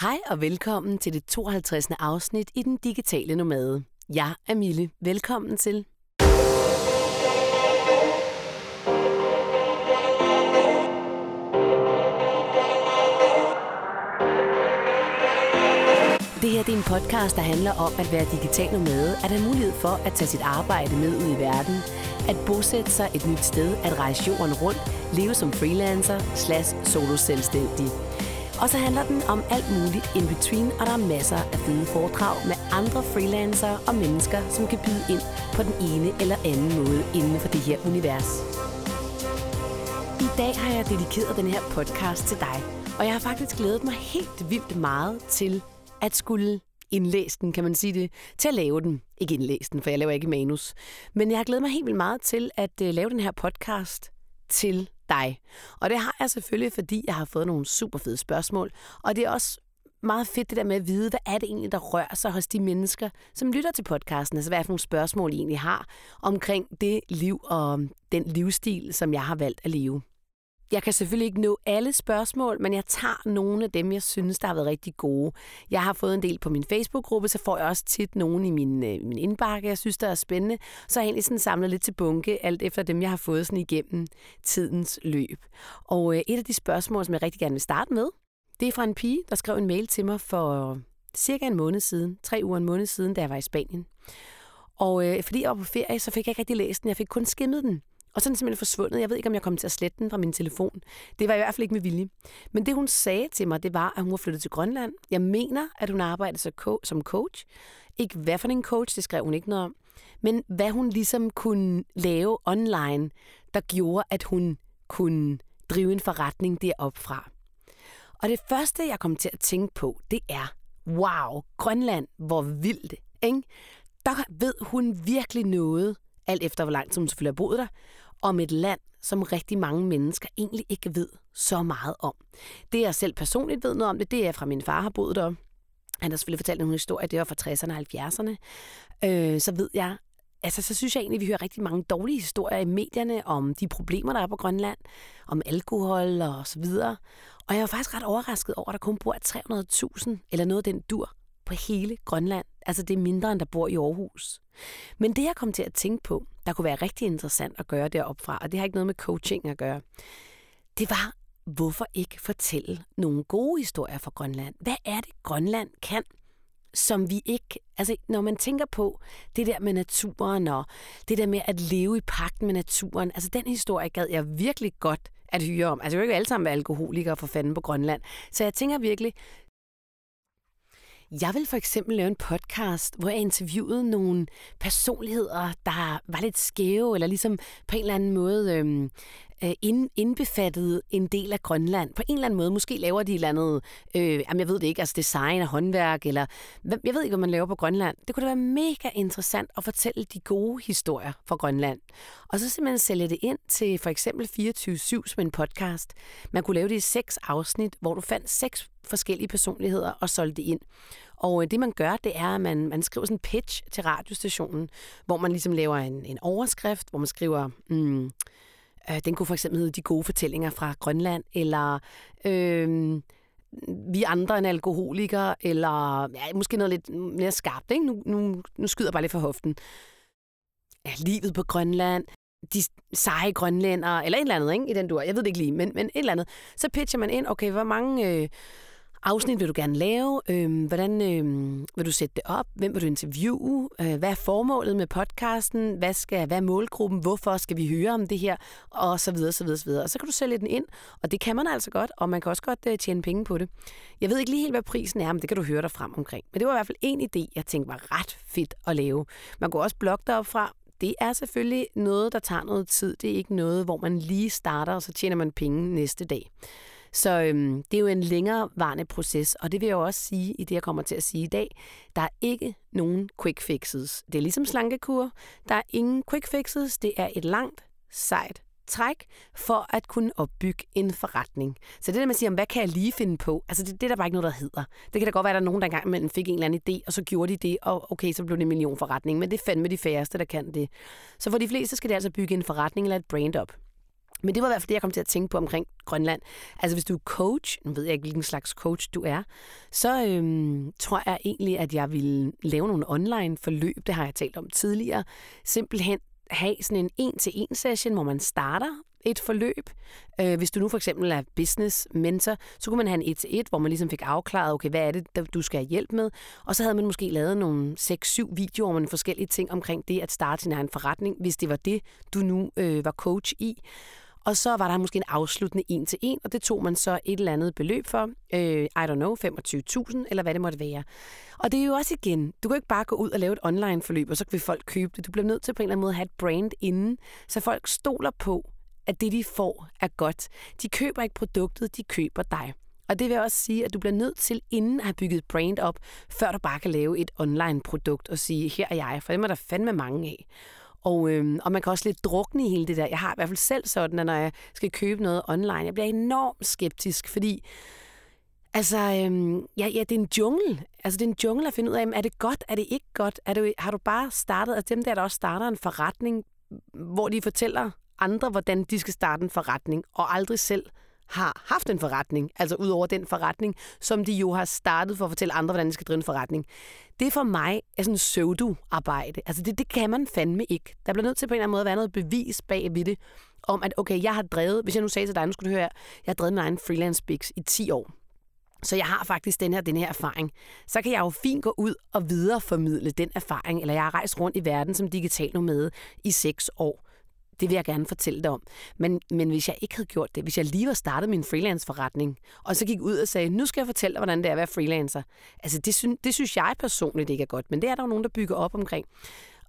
Hej og velkommen til det 52. afsnit i Den Digitale Nomade. Jeg er Mille. Velkommen til. Det her det er en podcast, der handler om at være digital nomade, at have mulighed for at tage sit arbejde med ud i verden, at bosætte sig et nyt sted, at rejse jorden rundt, leve som freelancer slash solo selvstændig. Og så handler den om alt muligt in between, og der er masser af fede foredrag med andre freelancer og mennesker, som kan byde ind på den ene eller anden måde inden for det her univers. I dag har jeg dedikeret den her podcast til dig, og jeg har faktisk glædet mig helt vildt meget til at skulle indlæse den, kan man sige det, til at lave den. Ikke indlæse den, for jeg laver ikke manus. Men jeg har glædet mig helt vildt meget til at øh, lave den her podcast til dig. Og det har jeg selvfølgelig, fordi jeg har fået nogle super fede spørgsmål. Og det er også meget fedt det der med at vide, hvad er det egentlig, der rører sig hos de mennesker, som lytter til podcasten. Altså hvad er for nogle spørgsmål, I egentlig har omkring det liv og den livsstil, som jeg har valgt at leve. Jeg kan selvfølgelig ikke nå alle spørgsmål, men jeg tager nogle af dem, jeg synes, der har været rigtig gode. Jeg har fået en del på min Facebook-gruppe, så får jeg også tit nogle i min, øh, min indbakke, jeg synes, der er spændende. Så har jeg egentlig sådan samlet lidt til bunke, alt efter dem, jeg har fået sådan igennem tidens løb. Og øh, et af de spørgsmål, som jeg rigtig gerne vil starte med, det er fra en pige, der skrev en mail til mig for øh, cirka en måned siden, tre uger en måned siden, da jeg var i Spanien. Og øh, fordi jeg var på ferie, så fik jeg ikke rigtig læst den. Jeg fik kun skimmet den. Og så er den simpelthen forsvundet. Jeg ved ikke, om jeg kom til at slette den fra min telefon. Det var i hvert fald ikke med vilje. Men det, hun sagde til mig, det var, at hun var flyttet til Grønland. Jeg mener, at hun arbejdede som coach. Ikke hvad for en coach, det skrev hun ikke noget om. Men hvad hun ligesom kunne lave online, der gjorde, at hun kunne drive en forretning deroppe fra. Og det første, jeg kom til at tænke på, det er, wow, Grønland, hvor vildt, ikke? Der ved hun virkelig noget, alt efter hvor lang tid hun selvfølgelig har boet der, om et land, som rigtig mange mennesker egentlig ikke ved så meget om. Det jeg selv personligt ved noget om det, det er fra min far har boet der. Han har selvfølgelig fortalt en historie, det var fra 60'erne og 70'erne. Øh, så ved jeg, altså så synes jeg egentlig, at vi hører rigtig mange dårlige historier i medierne om de problemer, der er på Grønland, om alkohol og så videre. Og jeg var faktisk ret overrasket over, at der kun bor 300.000 eller noget af den dur på hele Grønland. Altså det er mindre, end der bor i Aarhus. Men det, jeg kom til at tænke på, der kunne være rigtig interessant at gøre deroppe fra, og det har ikke noget med coaching at gøre, det var, hvorfor ikke fortælle nogle gode historier fra Grønland? Hvad er det, Grønland kan, som vi ikke... Altså, når man tænker på det der med naturen og det der med at leve i pagt med naturen, altså den historie gad jeg virkelig godt at høre om. Altså, vi er jo ikke alle sammen være alkoholikere for fanden på Grønland. Så jeg tænker virkelig, jeg vil for eksempel lave en podcast, hvor jeg interviewede nogle personligheder, der var lidt skæve, eller ligesom på en eller anden måde øhm, Øh, ind, indbefattede en del af Grønland. På en eller anden måde. Måske laver de et eller andet, øh, jamen jeg ved det ikke, altså design og håndværk, eller jeg ved ikke, hvad man laver på Grønland. Det kunne da være mega interessant at fortælle de gode historier fra Grønland. Og så simpelthen sælge det ind til for eksempel 24-7 som en podcast. Man kunne lave det i seks afsnit, hvor du fandt seks forskellige personligheder og solgte det ind. Og øh, det man gør, det er, at man, man skriver sådan en pitch til radiostationen, hvor man ligesom laver en, en overskrift, hvor man skriver... Mm, øh, den kunne for eksempel hedde De gode fortællinger fra Grønland, eller øh, Vi andre en alkoholiker, eller ja, måske noget lidt mere skarpt. Ikke? Nu, nu, nu skyder jeg bare lidt for hoften. Ja, livet på Grønland, de seje grønlænder, eller et eller andet, ikke? i den dur. Jeg ved det ikke lige, men, men et eller andet. Så pitcher man ind, okay, hvor mange... Øh, afsnit vil du gerne lave? Øh, hvordan øh, vil du sætte det op? Hvem vil du interviewe? Øh, hvad er formålet med podcasten? Hvad, skal, hvad er målgruppen? Hvorfor skal vi høre om det her? Og så videre, så videre, så videre. Og så kan du sælge den ind, og det kan man altså godt, og man kan også godt øh, tjene penge på det. Jeg ved ikke lige helt, hvad prisen er, men det kan du høre dig frem omkring. Men det var i hvert fald en idé, jeg tænkte var ret fedt at lave. Man kunne også blogge derop fra, det er selvfølgelig noget, der tager noget tid. Det er ikke noget, hvor man lige starter, og så tjener man penge næste dag. Så øhm, det er jo en længerevarende proces, og det vil jeg også sige i det, jeg kommer til at sige i dag. Der er ikke nogen quick fixes. Det er ligesom slankekur. Der er ingen quick fixes. Det er et langt, sejt træk for at kunne opbygge en forretning. Så det der, man siger, hvad kan jeg lige finde på? Altså, det, det er der bare ikke noget, der hedder. Det kan da godt være, at der er nogen, der engang man fik en eller anden idé, og så gjorde de det, og okay, så blev det en millionforretning. Men det er fandme de færreste, der kan det. Så for de fleste skal det altså bygge en forretning eller et brand op. Men det var i hvert fald det, jeg kom til at tænke på omkring Grønland. Altså hvis du er coach, nu ved jeg ikke, hvilken slags coach du er, så øhm, tror jeg egentlig, at jeg vil lave nogle online forløb, det har jeg talt om tidligere. Simpelthen have sådan en en-til-en session, hvor man starter et forløb. Øh, hvis du nu for eksempel er business mentor, så kunne man have en et-til-et, hvor man ligesom fik afklaret, okay, hvad er det, du skal have hjælp med? Og så havde man måske lavet nogle 6-7 videoer om forskellige ting omkring det at starte sin egen forretning, hvis det var det, du nu øh, var coach i. Og så var der måske en afsluttende en til en, og det tog man så et eller andet beløb for. Øh, I don't know, 25.000, eller hvad det måtte være. Og det er jo også igen, du kan ikke bare gå ud og lave et online forløb, og så vil folk købe det. Du bliver nødt til på en eller anden måde at have et brand inden, så folk stoler på, at det, de får, er godt. De køber ikke produktet, de køber dig. Og det vil også sige, at du bliver nødt til inden at have bygget brand op, før du bare kan lave et online produkt og sige, her er jeg, for det er der fandme mange af. Og, øhm, og man kan også lidt drukne i hele det der. Jeg har i hvert fald selv sådan, at når jeg skal købe noget online, jeg bliver enormt skeptisk, fordi altså, øhm, ja, ja, det er en jungle. Altså, det er en jungle at finde ud af, er det godt, er det ikke godt? Er det, har du bare startet, altså dem der, der også starter en forretning, hvor de fortæller andre, hvordan de skal starte en forretning, og aldrig selv har haft en forretning, altså ud over den forretning, som de jo har startet for at fortælle andre, hvordan de skal drive en forretning. Det for mig er sådan pseudo-arbejde. Altså det, det kan man fandme ikke. Der bliver nødt til på en eller anden måde at være noget bevis bag ved det, om at okay, jeg har drevet, hvis jeg nu sagde til dig, nu skulle du høre, jeg har drevet min egen freelance bigs i 10 år. Så jeg har faktisk den her, den her erfaring. Så kan jeg jo fint gå ud og videreformidle den erfaring, eller jeg har rejst rundt i verden som digital nomade i 6 år. Det vil jeg gerne fortælle dig om. Men, men hvis jeg ikke havde gjort det, hvis jeg lige var startet min freelance-forretning, og så gik ud og sagde, nu skal jeg fortælle dig, hvordan det er at være freelancer. Altså, det, synes, det synes jeg personligt ikke er godt, men det er der jo nogen, der bygger op omkring.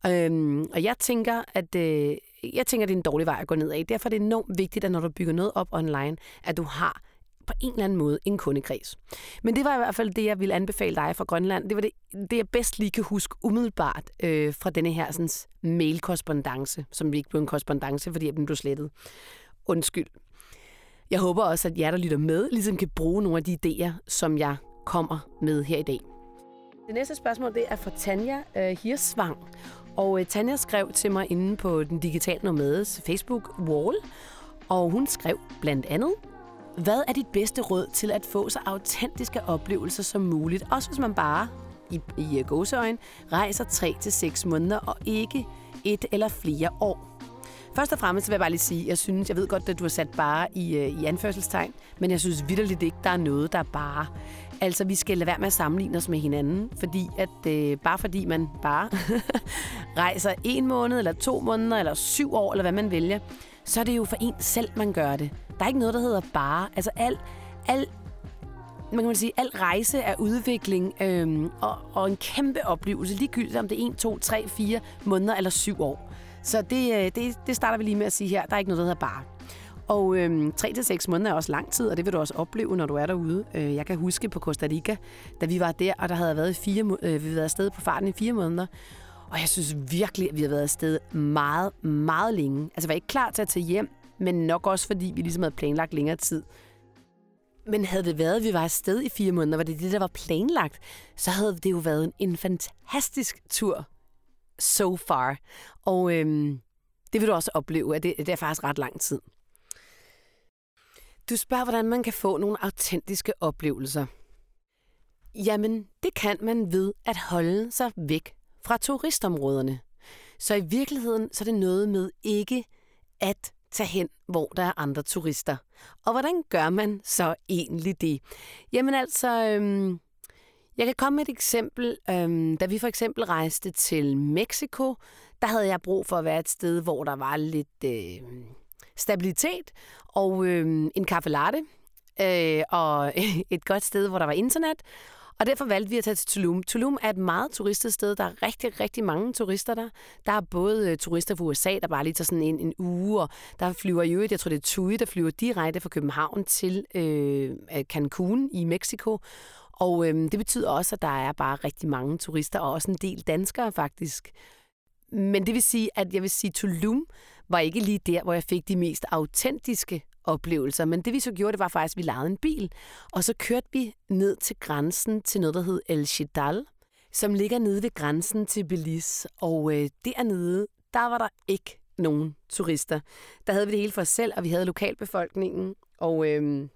Øhm, og jeg tænker, at øh, jeg tænker, det er en dårlig vej at gå ned af. Derfor er det enormt vigtigt, at når du bygger noget op online, at du har på en eller anden måde en kundekreds. Men det var i hvert fald det, jeg ville anbefale dig fra Grønland. Det var det, det jeg bedst lige kan huske umiddelbart øh, fra denne her sådan, mailkorrespondence, som ikke blev en korrespondence, fordi den blev slettet. Undskyld. Jeg håber også, at jer, der lytter med, ligesom kan bruge nogle af de idéer, som jeg kommer med her i dag. Det næste spørgsmål det er fra Tanja øh, Hirsvang. Og øh, Tanja skrev til mig inde på den digitale nomades Facebook-wall, og hun skrev blandt andet, hvad er dit bedste råd til at få så autentiske oplevelser som muligt? Også hvis man bare, i, i gåseøjen, rejser 3-6 måneder og ikke et eller flere år. Først og fremmest vil jeg bare lige sige, jeg synes, jeg ved godt, at du har sat bare i, øh, i anførselstegn, men jeg synes vidderligt ikke, der er noget, der er bare. Altså, vi skal lade være med at sammenligne os med hinanden, fordi at øh, bare fordi man bare rejser en måned, eller to måneder, eller syv år, eller hvad man vælger, så er det jo for en selv, man gør det. Der er ikke noget, der hedder bare. Altså al, al man kan sige, al rejse er udvikling øhm, og, og en kæmpe oplevelse, ligegyldigt om det er 1, 2, 3, 4 måneder eller 7 år. Så det, øh, det, det starter vi lige med at sige her. Der er ikke noget, der hedder bare. Og øhm, 3-6 måneder er også lang tid, og det vil du også opleve, når du er derude. Øh, jeg kan huske på Costa Rica, da vi var der, og der havde været fire, øh, vi havde været afsted på farten i fire måneder. Og jeg synes virkelig, at vi har været afsted meget, meget længe. Altså, jeg var ikke klar til at tage hjem, men nok også fordi vi ligesom havde planlagt længere tid. Men havde det været, at vi var afsted i fire måneder, var det det, der var planlagt, så havde det jo været en, en fantastisk tur so far. Og øhm, det vil du også opleve, at det, det er faktisk ret lang tid. Du spørger, hvordan man kan få nogle autentiske oplevelser. Jamen, det kan man ved at holde sig væk fra turistområderne. Så i virkeligheden så er det noget med ikke at tage hen, hvor der er andre turister. Og hvordan gør man så egentlig det? Jamen altså, øhm, jeg kan komme med et eksempel. Øhm, da vi for eksempel rejste til Mexico, der havde jeg brug for at være et sted, hvor der var lidt øh, stabilitet og øh, en kaffe latte. Øh, og et godt sted, hvor der var internet, og derfor valgte vi at tage til Tulum. Tulum er et meget turistet sted. Der er rigtig, rigtig mange turister der. Der er både øh, turister fra USA, der bare lige tager sådan en, en uge, og der flyver jo, jeg tror det er TUI, der flyver direkte fra København til øh, øh Cancun i Mexico. Og øh, det betyder også, at der er bare rigtig mange turister, og også en del danskere faktisk. Men det vil sige, at jeg vil sige, Tulum var ikke lige der, hvor jeg fik de mest autentiske oplevelser. Men det vi så gjorde, det var faktisk, at vi lejede en bil, og så kørte vi ned til grænsen til noget, der hed El Chidal, som ligger nede ved grænsen til Belize. Og øh, dernede, der var der ikke nogen turister. Der havde vi det hele for os selv, og vi havde lokalbefolkningen. Og, øh,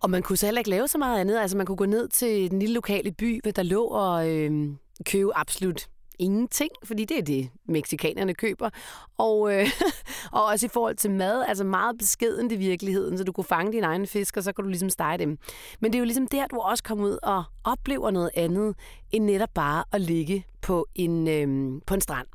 og man kunne så heller ikke lave så meget andet. Altså man kunne gå ned til den lille lokale by, hvor der lå og øh, købe absolut ingenting, fordi det er det, meksikanerne køber. Og, øh, og også i forhold til mad, altså meget beskedent i virkeligheden, så du kunne fange dine egne fisk, og så kunne du ligesom stege dem. Men det er jo ligesom der, du også kommer ud og oplever noget andet, end netop bare at ligge på en, øh, på en strand.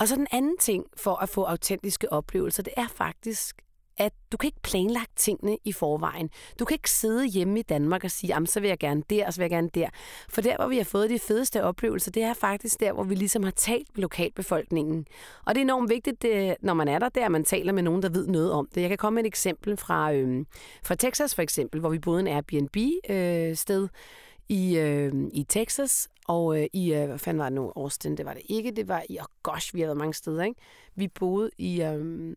Og så den anden ting for at få autentiske oplevelser, det er faktisk at du kan ikke planlægge tingene i forvejen. Du kan ikke sidde hjemme i Danmark og sige, så vil jeg gerne der, og så vil jeg gerne der. For der, hvor vi har fået de fedeste oplevelser, det er faktisk der, hvor vi ligesom har talt med lokalbefolkningen. Og det er enormt vigtigt, det, når man er der, der man taler med nogen, der ved noget om det. Jeg kan komme med et eksempel fra, øh, fra Texas for eksempel, hvor vi boede en Airbnb-sted. Øh, i, øh, i Texas, og øh, i, øh, hvad fanden var det nu, Austin, det var det ikke, det var i, oh gosh, vi har været mange steder, ikke? Vi boede i, øh,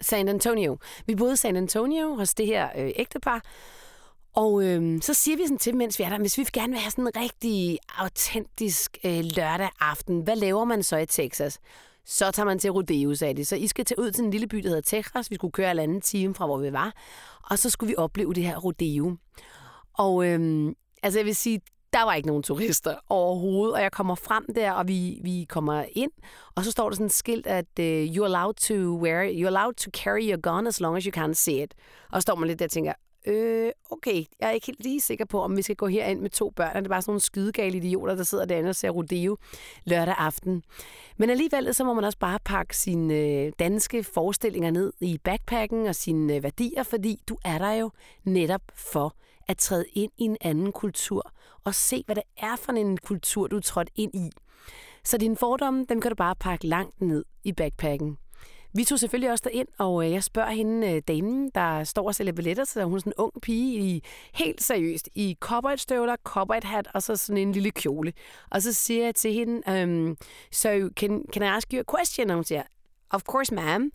San Antonio. Vi boede i San Antonio hos det her øh, ægtepar, og øh, så siger vi sådan til mens vi er der, hvis vi gerne vil have sådan en rigtig autentisk øh, lørdag aften, hvad laver man så i Texas? Så tager man til Rodeo, sagde de. Så I skal tage ud til en lille by, der hedder Texas. Vi skulle køre en anden time fra, hvor vi var. Og så skulle vi opleve det her Rodeo. Og øh, altså jeg vil sige, der var ikke nogen turister overhovedet, og jeg kommer frem der, og vi, vi kommer ind, og så står der sådan et skilt, at uh, you're allowed to wear, you're allowed to carry your gun as long as you can see it. Og så står man lidt der og tænker, øh, okay, jeg er ikke helt lige sikker på, om vi skal gå herind med to børn. Er det bare sådan nogle skydegale idioter, der sidder derinde og ser rodeo lørdag aften? Men alligevel, så må man også bare pakke sine øh, danske forestillinger ned i backpacken og sine øh, værdier, fordi du er der jo netop for at træde ind i en anden kultur og se, hvad det er for en kultur, du er trådt ind i. Så dine fordomme, dem kan du bare pakke langt ned i backpacken. Vi tog selvfølgelig også derind, og øh, jeg spørger hende, øh, damen, der står og sælger billetter, så hun er sådan en ung pige, i, helt seriøst, i cowboystøvler, cowboyhat og så sådan en lille kjole. Og så siger jeg til hende, øhm, um, so can, can I ask you a question? Og hun siger, of course, ma'am.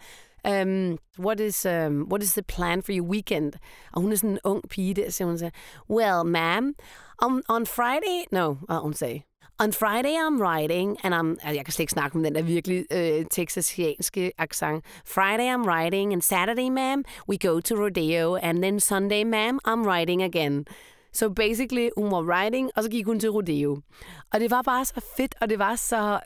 Um, what is um, what is the plan for your weekend? Og hun er sådan en ung pige der, så hun siger, well, ma'am, on, on Friday, no, uh, hun sagde, On Friday I'm writing, and I'm, altså jeg kan slet ikke snakke med den der virkelig øh, texasianske accent. Friday I'm writing, and Saturday, ma'am, we go to rodeo, and then Sunday, ma'am, I'm writing again. Så so basically, hun var writing, og så gik hun til rodeo. Og det var bare så fedt, og det var så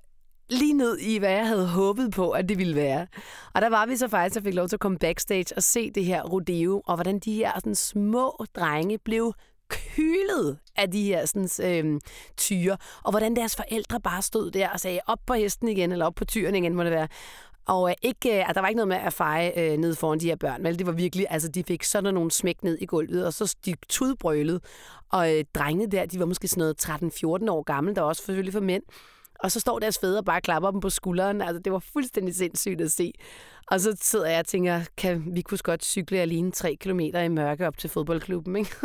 lige ned i, hvad jeg havde håbet på, at det ville være. Og der var vi så faktisk, at fik lov til at komme backstage og se det her rodeo, og hvordan de her sådan, små drenge blev kylet af de her sådan, øh, tyre, og hvordan deres forældre bare stod der og sagde, op på hesten igen, eller op på tyren igen, må det være. Og øh, ikke, øh, der var ikke noget med at feje øh, ned foran de her børn, men det var virkelig, altså de fik sådan nogle smæk ned i gulvet, og så de tudbrølede. Og øh, drengene der, de var måske sådan noget 13-14 år gamle, der var også selvfølgelig for mænd. Og så står deres fædre bare og klapper dem på skulderen. Altså, det var fuldstændig sindssygt at se. Og så sidder jeg og tænker, kan vi kunne godt cykle alene tre kilometer i mørke op til fodboldklubben, ikke?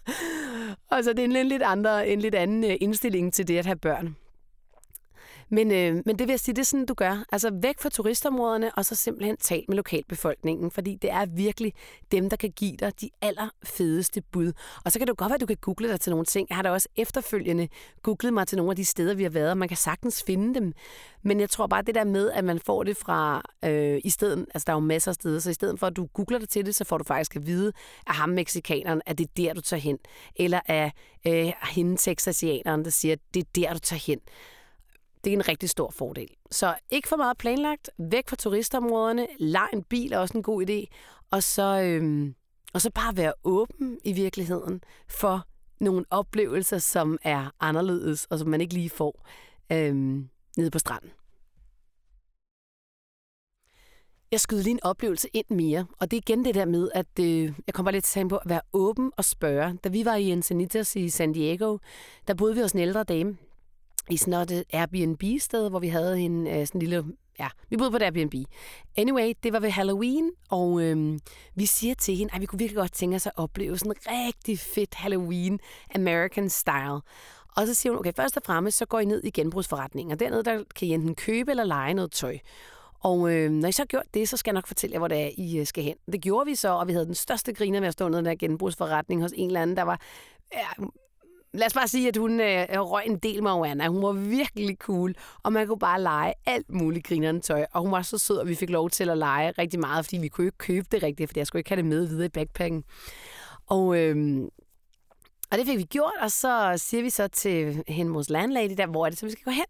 og så det er en lidt, andre, en lidt anden øh, indstilling til det at have børn. Men, øh, men det vil jeg sige, det er sådan, du gør. Altså væk fra turistområderne, og så simpelthen tal med lokalbefolkningen, fordi det er virkelig dem, der kan give dig de allerfedeste bud. Og så kan det godt være, at du kan google dig til nogle ting. Jeg har da også efterfølgende googlet mig til nogle af de steder, vi har været, og man kan sagtens finde dem. Men jeg tror bare, det der med, at man får det fra, øh, i stedet, altså der er jo masser af steder, så i stedet for, at du googler dig til det, så får du faktisk at vide, at ham mexikaneren, at det er der, du tager hen. Eller af øh, hende texasianeren, der siger, at det er der, du tager hen. Det er en rigtig stor fordel. Så ikke for meget planlagt, væk fra turistområderne, lej en bil er også en god idé, og så, øhm, og så bare være åben i virkeligheden for nogle oplevelser, som er anderledes, og som man ikke lige får øhm, nede på stranden. Jeg skyder lige en oplevelse ind mere, og det er igen det der med, at øh, jeg kommer lidt til at på at være åben og spørge. Da vi var i Encinitas i San Diego, der boede vi hos en ældre dame, i sådan et Airbnb-sted, hvor vi havde en øh, sådan lille... Ja, vi boede på et Airbnb. Anyway, det var ved Halloween, og øhm, vi siger til hende, at vi kunne virkelig godt tænke os at opleve sådan en rigtig fedt Halloween American style. Og så siger hun, okay, først og fremmest, så går I ned i genbrugsforretningen, og dernede der kan I enten købe eller lege noget tøj. Og øh, når I så har gjort det, så skal jeg nok fortælle jer, hvor det er, I øh, skal hen. Det gjorde vi så, og vi havde den største griner med at stå nede i den der genbrugsforretning hos en eller anden, der var ja, lad os bare sige, at hun øh, røg en del med Hun var virkelig cool, og man kunne bare lege alt muligt grinerende tøj. Og hun var så sød, og vi fik lov til at lege rigtig meget, fordi vi kunne ikke købe det rigtigt, fordi jeg skulle ikke have det med videre i backpacken. Og, øh, og det fik vi gjort, og så siger vi så til hende, vores landlady, der, hvor er det, så vi skal gå hen.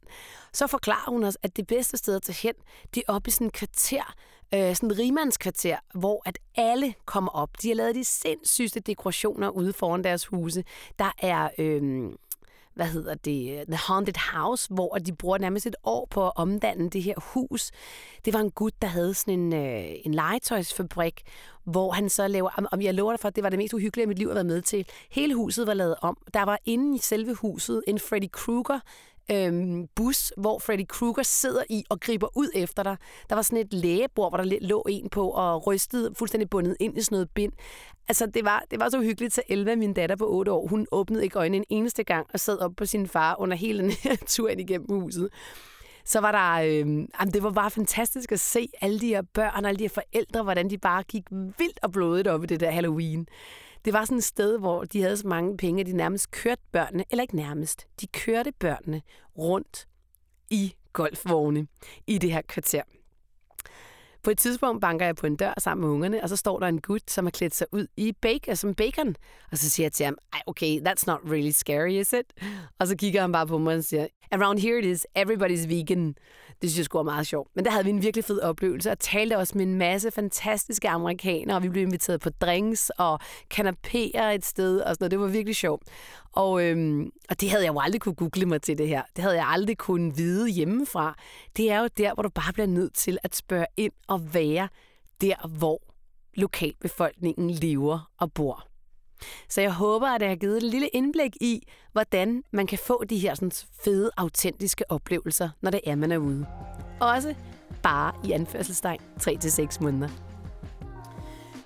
Så forklarer hun os, at det bedste sted at tage hen, det er oppe i sådan et kvarter, øh, sådan et rimandskvarter, hvor at alle kommer op. De har lavet de sindssygste dekorationer ude foran deres huse. Der er... Øh, hvad hedder det, The Haunted House, hvor de bruger nærmest et år på at omdanne det her hus. Det var en gut, der havde sådan en, øh, en legetøjsfabrik, hvor han så laver, om jeg lover dig for, at det var det mest uhyggelige, i mit liv har været med til. Hele huset var lavet om. Der var inde i selve huset en Freddy Krueger øhm, bus, hvor Freddy Krueger sidder i og griber ud efter dig. Der var sådan et lægebord, hvor der lå en på og rystede fuldstændig bundet ind i sådan noget bind. Altså, det var, det var så hyggeligt, til Elva, min datter på 8 år, hun åbnede ikke øjnene en eneste gang og sad op på sin far under hele den her tur ind igennem huset så var der, øh, jamen, det var bare fantastisk at se alle de her børn og alle de her forældre, hvordan de bare gik vildt og blodet op i det der Halloween. Det var sådan et sted, hvor de havde så mange penge, at de nærmest kørte børnene, eller ikke nærmest, de kørte børnene rundt i golfvogne i det her kvarter. På et tidspunkt banker jeg på en dør sammen med ungerne, og så står der en gut, som har klædt sig ud i bacon, som bacon. Og så siger jeg til ham, okay, that's not really scary, is it? Og så kigger han bare på mig og siger, around here it is, everybody's vegan. Det synes jeg skulle meget sjovt. Men der havde vi en virkelig fed oplevelse, og talte også med en masse fantastiske amerikanere, og vi blev inviteret på drinks og kanapéer et sted, og sådan noget. Det var virkelig sjovt. Og, øhm, og det havde jeg jo aldrig kunne google mig til det her. Det havde jeg aldrig kunnet vide hjemmefra. Det er jo der, hvor du bare bliver nødt til at spørge ind og være der, hvor lokalbefolkningen lever og bor. Så jeg håber, at jeg har givet et lille indblik i, hvordan man kan få de her sådan fede, autentiske oplevelser, når det er, man er ude. Også bare i anførselstegn 3-6 måneder.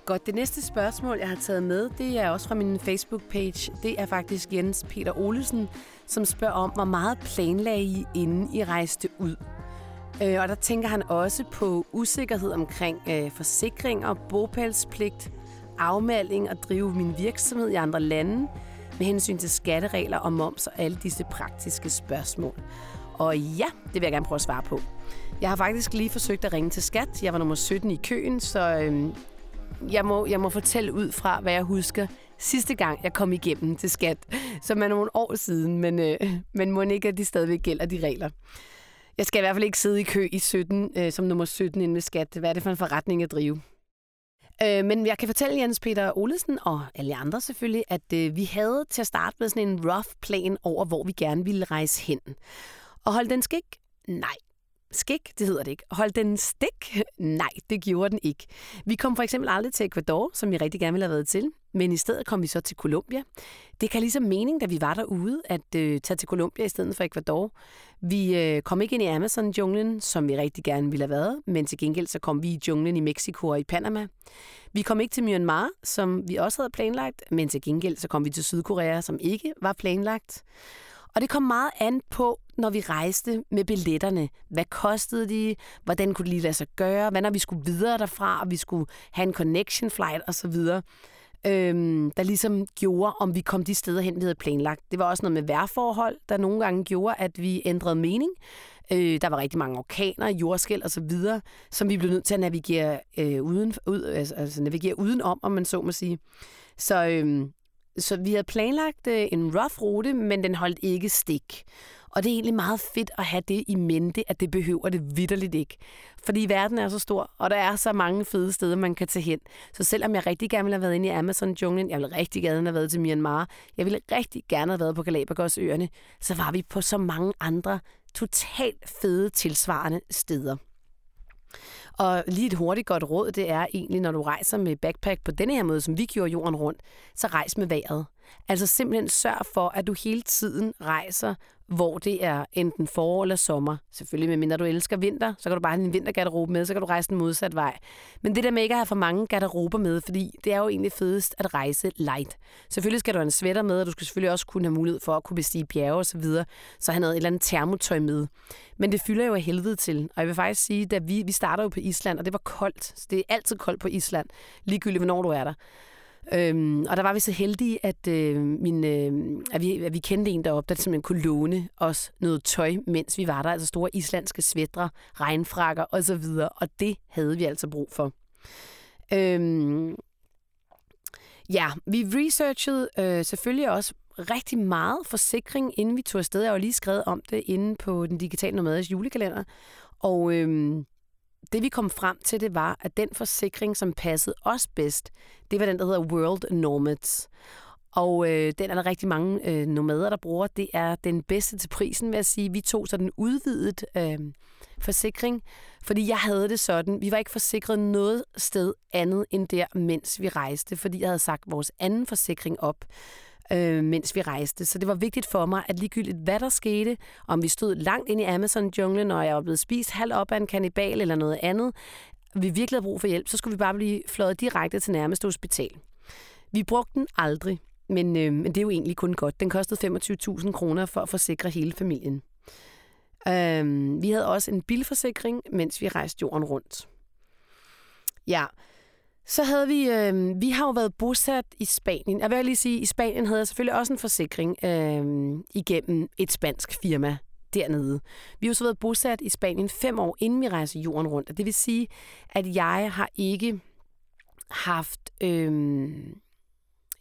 Godt, det næste spørgsmål, jeg har taget med, det er også fra min Facebook-page. Det er faktisk Jens Peter Olesen, som spørger om, hvor meget planlagde I, inden I rejste ud? Øh, og der tænker han også på usikkerhed omkring øh, forsikring og bopælspligt, afmelding og drive min virksomhed i andre lande med hensyn til skatteregler og moms og alle disse praktiske spørgsmål. Og ja, det vil jeg gerne prøve at svare på. Jeg har faktisk lige forsøgt at ringe til skat. Jeg var nummer 17 i køen, så øhm, jeg, må, jeg må fortælle ud fra, hvad jeg husker sidste gang, jeg kom igennem til skat, som er nogle år siden, men, øh, men må ikke, at de stadigvæk gælder de regler. Jeg skal i hvert fald ikke sidde i kø i 17, øh, som nummer 17 inde med skat. Hvad er det for en forretning at drive? Øh, men jeg kan fortælle Jens Peter Olesen og alle andre selvfølgelig, at øh, vi havde til at starte med sådan en rough plan over, hvor vi gerne ville rejse hen. Og hold den skik? Nej, Skik, det hedder det ikke. Hold den stik? Nej, det gjorde den ikke. Vi kom for eksempel aldrig til Ecuador, som vi rigtig gerne ville have været til, men i stedet kom vi så til Colombia. Det kan ligesom mening, da vi var derude, at øh, tage til Colombia i stedet for Ecuador. Vi øh, kom ikke ind i Amazon-junglen, som vi rigtig gerne ville have været, men til gengæld så kom vi i junglen i Mexico og i Panama. Vi kom ikke til Myanmar, som vi også havde planlagt, men til gengæld så kom vi til Sydkorea, som ikke var planlagt. Og det kom meget an på, når vi rejste med billetterne. Hvad kostede de? Hvordan kunne det lige lade sig gøre? Hvad når vi skulle videre derfra, og vi skulle have en connection flight osv.? Øhm, der ligesom gjorde, om vi kom de steder hen, vi havde planlagt. Det var også noget med vejrforhold, der nogle gange gjorde, at vi ændrede mening. Øh, der var rigtig mange orkaner, jordskæl osv., som vi blev nødt til at navigere, øh, uden, ud, altså, altså navigere udenom, om man så må sige. Så øhm, så vi havde planlagt øh, en rough rute, men den holdt ikke stik. Og det er egentlig meget fedt at have det i mente, at det behøver det vidderligt ikke. Fordi verden er så stor, og der er så mange fede steder, man kan tage hen. Så selvom jeg rigtig gerne ville have været inde i Amazon-junglen, jeg ville rigtig gerne have været til Myanmar, jeg ville rigtig gerne have været på Galapagosøerne, så var vi på så mange andre totalt fede tilsvarende steder. Og lige et hurtigt godt råd, det er egentlig, når du rejser med backpack på denne her måde, som vi gjorde jorden rundt, så rejs med vejret. Altså simpelthen sørg for, at du hele tiden rejser hvor det er enten forår eller sommer. Selvfølgelig, medmindre du elsker vinter, så kan du bare have din vintergarderobe med, så kan du rejse den modsatte vej. Men det der med ikke at have for mange garderober med, fordi det er jo egentlig fedest at rejse light. Selvfølgelig skal du have en sweater med, og du skal selvfølgelig også kunne have mulighed for at kunne bestige bjerge og så videre, så have noget et eller andet termotøj med. Men det fylder jo af helvede til. Og jeg vil faktisk sige, at vi, vi starter jo på Island, og det var koldt. Så det er altid koldt på Island, ligegyldigt hvornår du er der. Øhm, og der var vi så heldige, at, øh, min, øh, at, vi, at vi kendte en deroppe, der simpelthen kunne låne os noget tøj, mens vi var der. Altså store islandske svætter, regnfrakker osv. Og det havde vi altså brug for. Øhm, ja, vi researchede øh, selvfølgelig også rigtig meget forsikring, inden vi tog afsted. Jeg har jo lige skrevet om det inde på den digitale nomades julekalender. Og øhm, det vi kom frem til, det var, at den forsikring, som passede os bedst, det var den, der hedder World Nomads. Og øh, den er der rigtig mange øh, nomader, der bruger. Det er den bedste til prisen, vil jeg sige. Vi tog sådan en udvidet øh, forsikring, fordi jeg havde det sådan. Vi var ikke forsikret noget sted andet end der, mens vi rejste, fordi jeg havde sagt vores anden forsikring op øh, mens vi rejste. Så det var vigtigt for mig, at ligegyldigt hvad der skete, om vi stod langt ind i Amazon-junglen, og jeg var blevet spist halv op af en kanibal eller noget andet, vi virkelig havde brug for hjælp, så skulle vi bare blive fløjet direkte til nærmeste hospital. Vi brugte den aldrig, men, øh, men det er jo egentlig kun godt. Den kostede 25.000 kroner for at forsikre hele familien. Øh, vi havde også en bilforsikring, mens vi rejste jorden rundt. Ja, så havde vi, øh, vi har jo været bosat i Spanien. Jeg vil lige sige, i Spanien havde jeg selvfølgelig også en forsikring øh, igennem et spansk firma dernede. Vi har jo så været bosat i Spanien fem år, inden vi rejste jorden rundt. Og det vil sige, at jeg har ikke haft... Øh,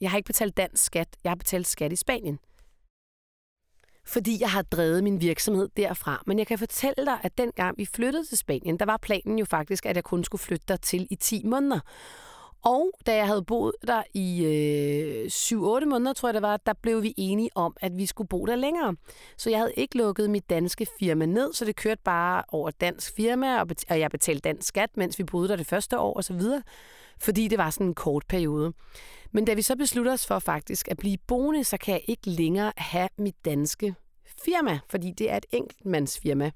jeg har ikke betalt dansk skat. Jeg har betalt skat i Spanien fordi jeg har drevet min virksomhed derfra. Men jeg kan fortælle dig, at dengang vi flyttede til Spanien, der var planen jo faktisk, at jeg kun skulle flytte der til i 10 måneder. Og da jeg havde boet der i øh, 7-8 måneder, tror jeg det var, der blev vi enige om, at vi skulle bo der længere. Så jeg havde ikke lukket mit danske firma ned, så det kørte bare over dansk firma, og, og jeg betalte dansk skat, mens vi boede der det første år og så videre, fordi det var sådan en kort periode. Men da vi så beslutter os for faktisk at blive boende, så kan jeg ikke længere have mit danske firma, fordi det er et enkeltmandsfirma.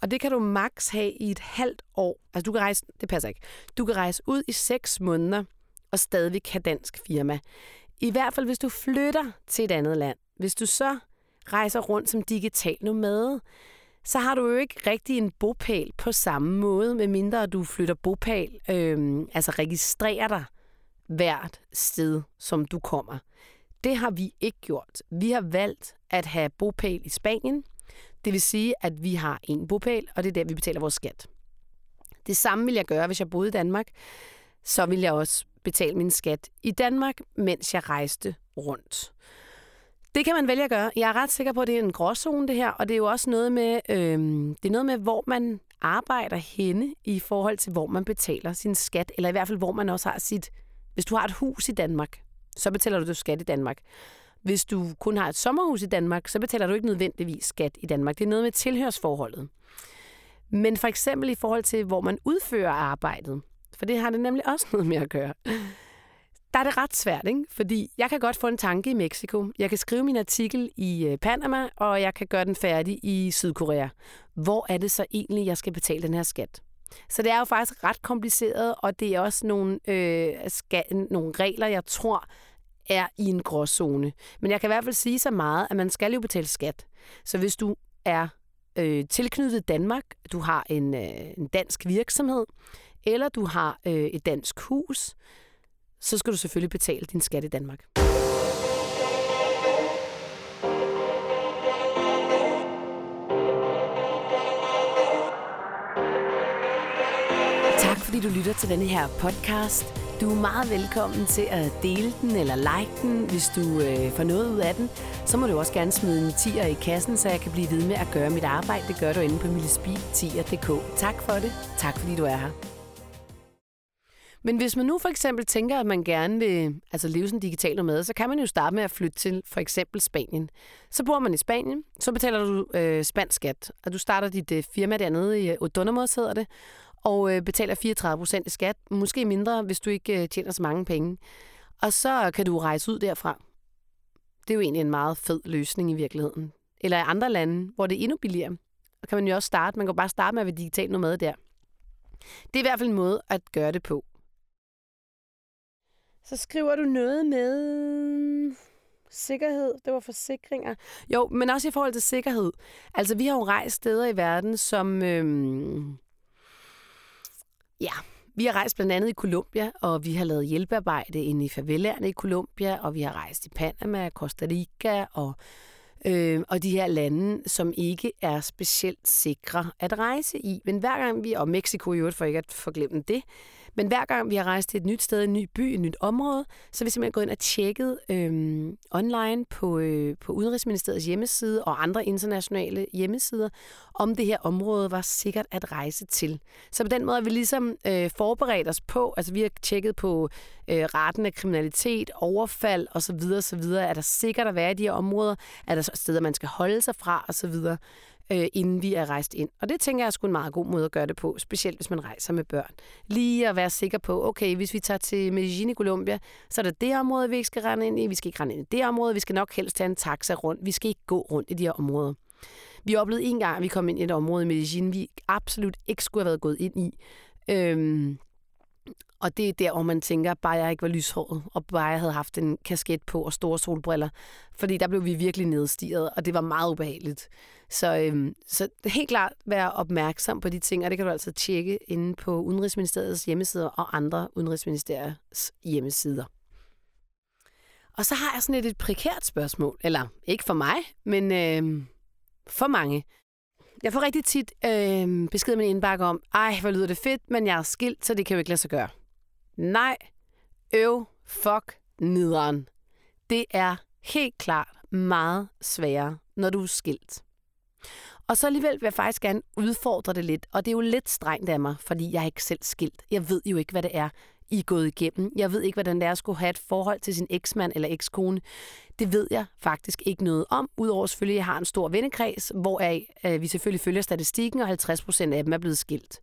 Og det kan du maks have i et halvt år. Altså du kan rejse, det passer ikke. Du kan rejse ud i seks måneder og stadig have dansk firma. I hvert fald, hvis du flytter til et andet land. Hvis du så rejser rundt som digital nomade, så har du jo ikke rigtig en bopæl på samme måde, medmindre du flytter bopæl, øh, altså registrerer dig hvert sted, som du kommer. Det har vi ikke gjort. Vi har valgt at have bopæl i Spanien. Det vil sige, at vi har en bopæl, og det er der, vi betaler vores skat. Det samme vil jeg gøre, hvis jeg boede i Danmark. Så vil jeg også betale min skat i Danmark, mens jeg rejste rundt. Det kan man vælge at gøre. Jeg er ret sikker på, at det er en gråzone, det her, og det er jo også noget med, øh, det er noget med, hvor man arbejder henne i forhold til, hvor man betaler sin skat, eller i hvert fald, hvor man også har sit... Hvis du har et hus i Danmark, så betaler du skat i Danmark. Hvis du kun har et sommerhus i Danmark, så betaler du ikke nødvendigvis skat i Danmark. Det er noget med tilhørsforholdet. Men for eksempel i forhold til, hvor man udfører arbejdet, for det har det nemlig også noget med at gøre, der er det ret svært, ikke? Fordi jeg kan godt få en tanke i Mexico. Jeg kan skrive min artikel i øh, Panama, og jeg kan gøre den færdig i Sydkorea. Hvor er det så egentlig, jeg skal betale den her skat? Så det er jo faktisk ret kompliceret, og det er også nogle, øh, skal, nogle regler, jeg tror er i en gråzone. Men jeg kan i hvert fald sige så meget, at man skal jo betale skat. Så hvis du er øh, tilknyttet Danmark, du har en, øh, en dansk virksomhed, eller du har øh, et dansk hus, så skal du selvfølgelig betale din skat i Danmark. Tak fordi du lytter til denne her podcast. Du er meget velkommen til at dele den eller like den, hvis du øh, får noget ud af den. Så må du også gerne smide en tier i kassen, så jeg kan blive ved med at gøre mit arbejde. Det gør du inde på millespeedtier.dk. Tak for det. Tak fordi du er her. Men hvis man nu for eksempel tænker, at man gerne vil altså leve sådan digital nomade, så kan man jo starte med at flytte til for eksempel Spanien. Så bor man i Spanien, så betaler du øh, spansk skat, og du starter dit øh, firma dernede i øh, Autónomos, hedder det, og øh, betaler 34 procent i skat, måske mindre, hvis du ikke øh, tjener så mange penge. Og så kan du rejse ud derfra. Det er jo egentlig en meget fed løsning i virkeligheden. Eller i andre lande, hvor det er endnu billigere. Og kan man jo også starte. Man kan bare starte med at være digital nomade der. Det er i hvert fald en måde at gøre det på. Så skriver du noget med sikkerhed. Det var forsikringer. Jo, men også i forhold til sikkerhed. Altså, vi har jo rejst steder i verden, som... Øhm, ja, Vi har rejst blandt andet i Colombia, og vi har lavet hjælpearbejde inde i favelaerne i Colombia, og vi har rejst i Panama, Costa Rica og, øh, og de her lande, som ikke er specielt sikre at rejse i. Men hver gang vi, og Mexico i øvrigt for ikke at forglemme det, men hver gang vi har rejst til et nyt sted, en ny by, et nyt område, så har vi simpelthen gået ind og tjekket øh, online på, øh, på Udenrigsministeriets hjemmeside og andre internationale hjemmesider, om det her område var sikkert at rejse til. Så på den måde har vi ligesom øh, forberedt os på, altså vi har tjekket på øh, retten af kriminalitet, overfald osv. osv. Er der sikkert at være i de her områder? Er der steder, man skal holde sig fra osv.? Øh, inden vi er rejst ind. Og det tænker jeg er sgu en meget god måde at gøre det på, specielt hvis man rejser med børn. Lige at være sikker på, okay, hvis vi tager til Medellin i Colombia, så er der det område, vi ikke skal rende ind i, vi skal ikke rende ind i det område, vi skal nok helst tage en taxa rundt, vi skal ikke gå rundt i de her områder. Vi oplevede en gang, at vi kom ind i et område i Medellin, vi absolut ikke skulle have været gået ind i. Øhm, og det er der, hvor man tænker, bare jeg ikke var lyshåret, og bare jeg havde haft en kasket på og store solbriller. Fordi der blev vi virkelig nedstiget, og det var meget ubehageligt. Så, øhm, så helt klart være opmærksom på de ting, og det kan du altså tjekke inde på Udenrigsministeriets hjemmesider og andre Udenrigsministeriets hjemmesider. Og så har jeg sådan et, et prekært spørgsmål, eller ikke for mig, men øhm, for mange. Jeg får rigtig tit øh, besked med en indbakke om, ej, hvor lyder det fedt, men jeg er skilt, så det kan jo ikke lade sig gøre. Nej, øv, fuck, nederen. Det er helt klart meget sværere, når du er skilt. Og så alligevel vil jeg faktisk gerne udfordre det lidt, og det er jo lidt strengt af mig, fordi jeg er ikke selv skilt. Jeg ved jo ikke, hvad det er, I er gået igennem. Jeg ved ikke, hvordan det er at skulle have et forhold til sin eksmand eller ekskone. Det ved jeg faktisk ikke noget om, udover selvfølgelig, at jeg har en stor vennekreds, hvor øh, vi selvfølgelig følger statistikken, og 50 procent af dem er blevet skilt.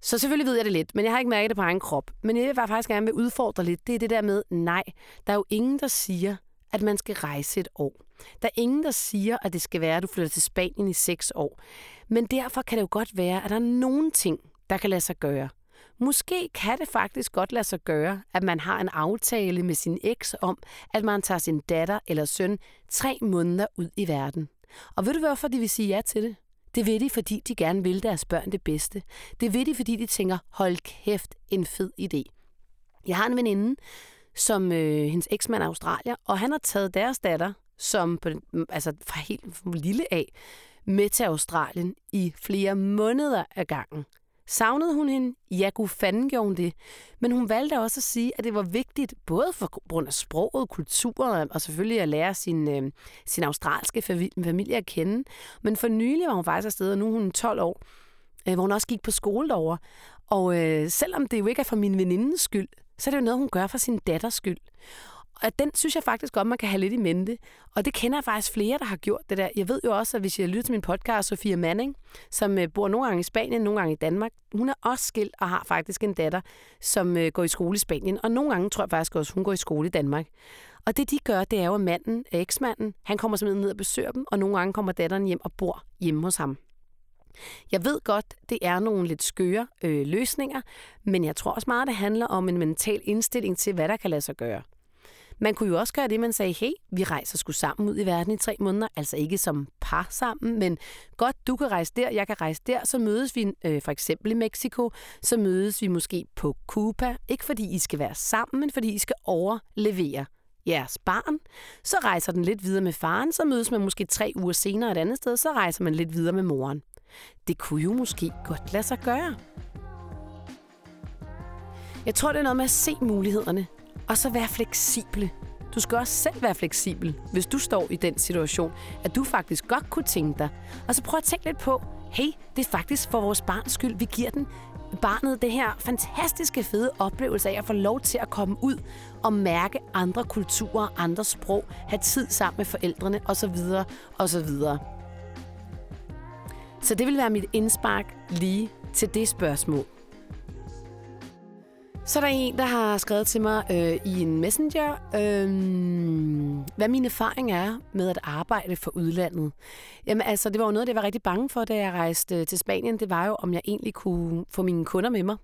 Så selvfølgelig ved jeg det lidt, men jeg har ikke mærket det på egen krop. Men jeg vil faktisk gerne vil udfordre lidt, det er det der med, nej, der er jo ingen, der siger, at man skal rejse et år. Der er ingen, der siger, at det skal være, at du flytter til Spanien i seks år. Men derfor kan det jo godt være, at der er nogle ting, der kan lade sig gøre. Måske kan det faktisk godt lade sig gøre, at man har en aftale med sin eks om, at man tager sin datter eller søn tre måneder ud i verden. Og ved du hvorfor de vil sige ja til det? Det vil de, fordi de gerne vil deres børn det bedste. Det vil de, fordi de tænker, hold kæft, en fed idé. Jeg har en veninde, som øh, hendes eksmand er australier, og han har taget deres datter, som på, mm, altså fra helt lille af, med til Australien i flere måneder af gangen. Savnede hun hende? Ja, gud fanden gjorde hun det. Men hun valgte også at sige, at det var vigtigt, både for grund af sproget, kulturen og selvfølgelig at lære sin, øh, sin australske familie at kende. Men for nylig var hun faktisk afsted, og nu er hun 12 år, øh, hvor hun også gik på skole derovre. Og øh, selvom det jo ikke er for min venindes skyld, så er det jo noget, hun gør for sin datters skyld. Og den synes jeg faktisk godt, man kan have lidt i mente. Og det kender jeg faktisk flere, der har gjort det der. Jeg ved jo også, at hvis jeg lytter til min podcast, Sofia Manning, som øh, bor nogle gange i Spanien, nogle gange i Danmark, hun er også skilt og har faktisk en datter, som øh, går i skole i Spanien. Og nogle gange tror jeg faktisk også, hun går i skole i Danmark. Og det de gør, det er jo, at manden, eksmanden, han kommer simpelthen ned og besøger dem, og nogle gange kommer datteren hjem og bor hjemme hos ham. Jeg ved godt, det er nogle lidt skøre øh, løsninger, men jeg tror også meget, det handler om en mental indstilling til, hvad der kan lade sig gøre. Man kunne jo også gøre det, man sagde, hey, vi rejser sgu sammen ud i verden i tre måneder, altså ikke som par sammen, men godt, du kan rejse der, jeg kan rejse der, så mødes vi øh, for eksempel i Mexico, så mødes vi måske på Cuba, ikke fordi I skal være sammen, men fordi I skal overlevere jeres barn. Så rejser den lidt videre med faren, så mødes man måske tre uger senere et andet sted, så rejser man lidt videre med moren. Det kunne jo måske godt lade sig gøre. Jeg tror, det er noget med at se mulighederne, og så være fleksible. Du skal også selv være fleksibel, hvis du står i den situation, at du faktisk godt kunne tænke dig. Og så prøv at tænke lidt på, hey, det er faktisk for vores barns skyld, vi giver den barnet det her fantastiske fede oplevelse af at få lov til at komme ud og mærke andre kulturer, andre sprog, have tid sammen med forældrene osv. osv. Så det vil være mit indspark lige til det spørgsmål. Så er der en, der har skrevet til mig øh, i en messenger, øh, hvad min erfaring er med at arbejde for udlandet. Jamen altså, det var jo noget, jeg var rigtig bange for, da jeg rejste øh, til Spanien. Det var jo, om jeg egentlig kunne få mine kunder med mig.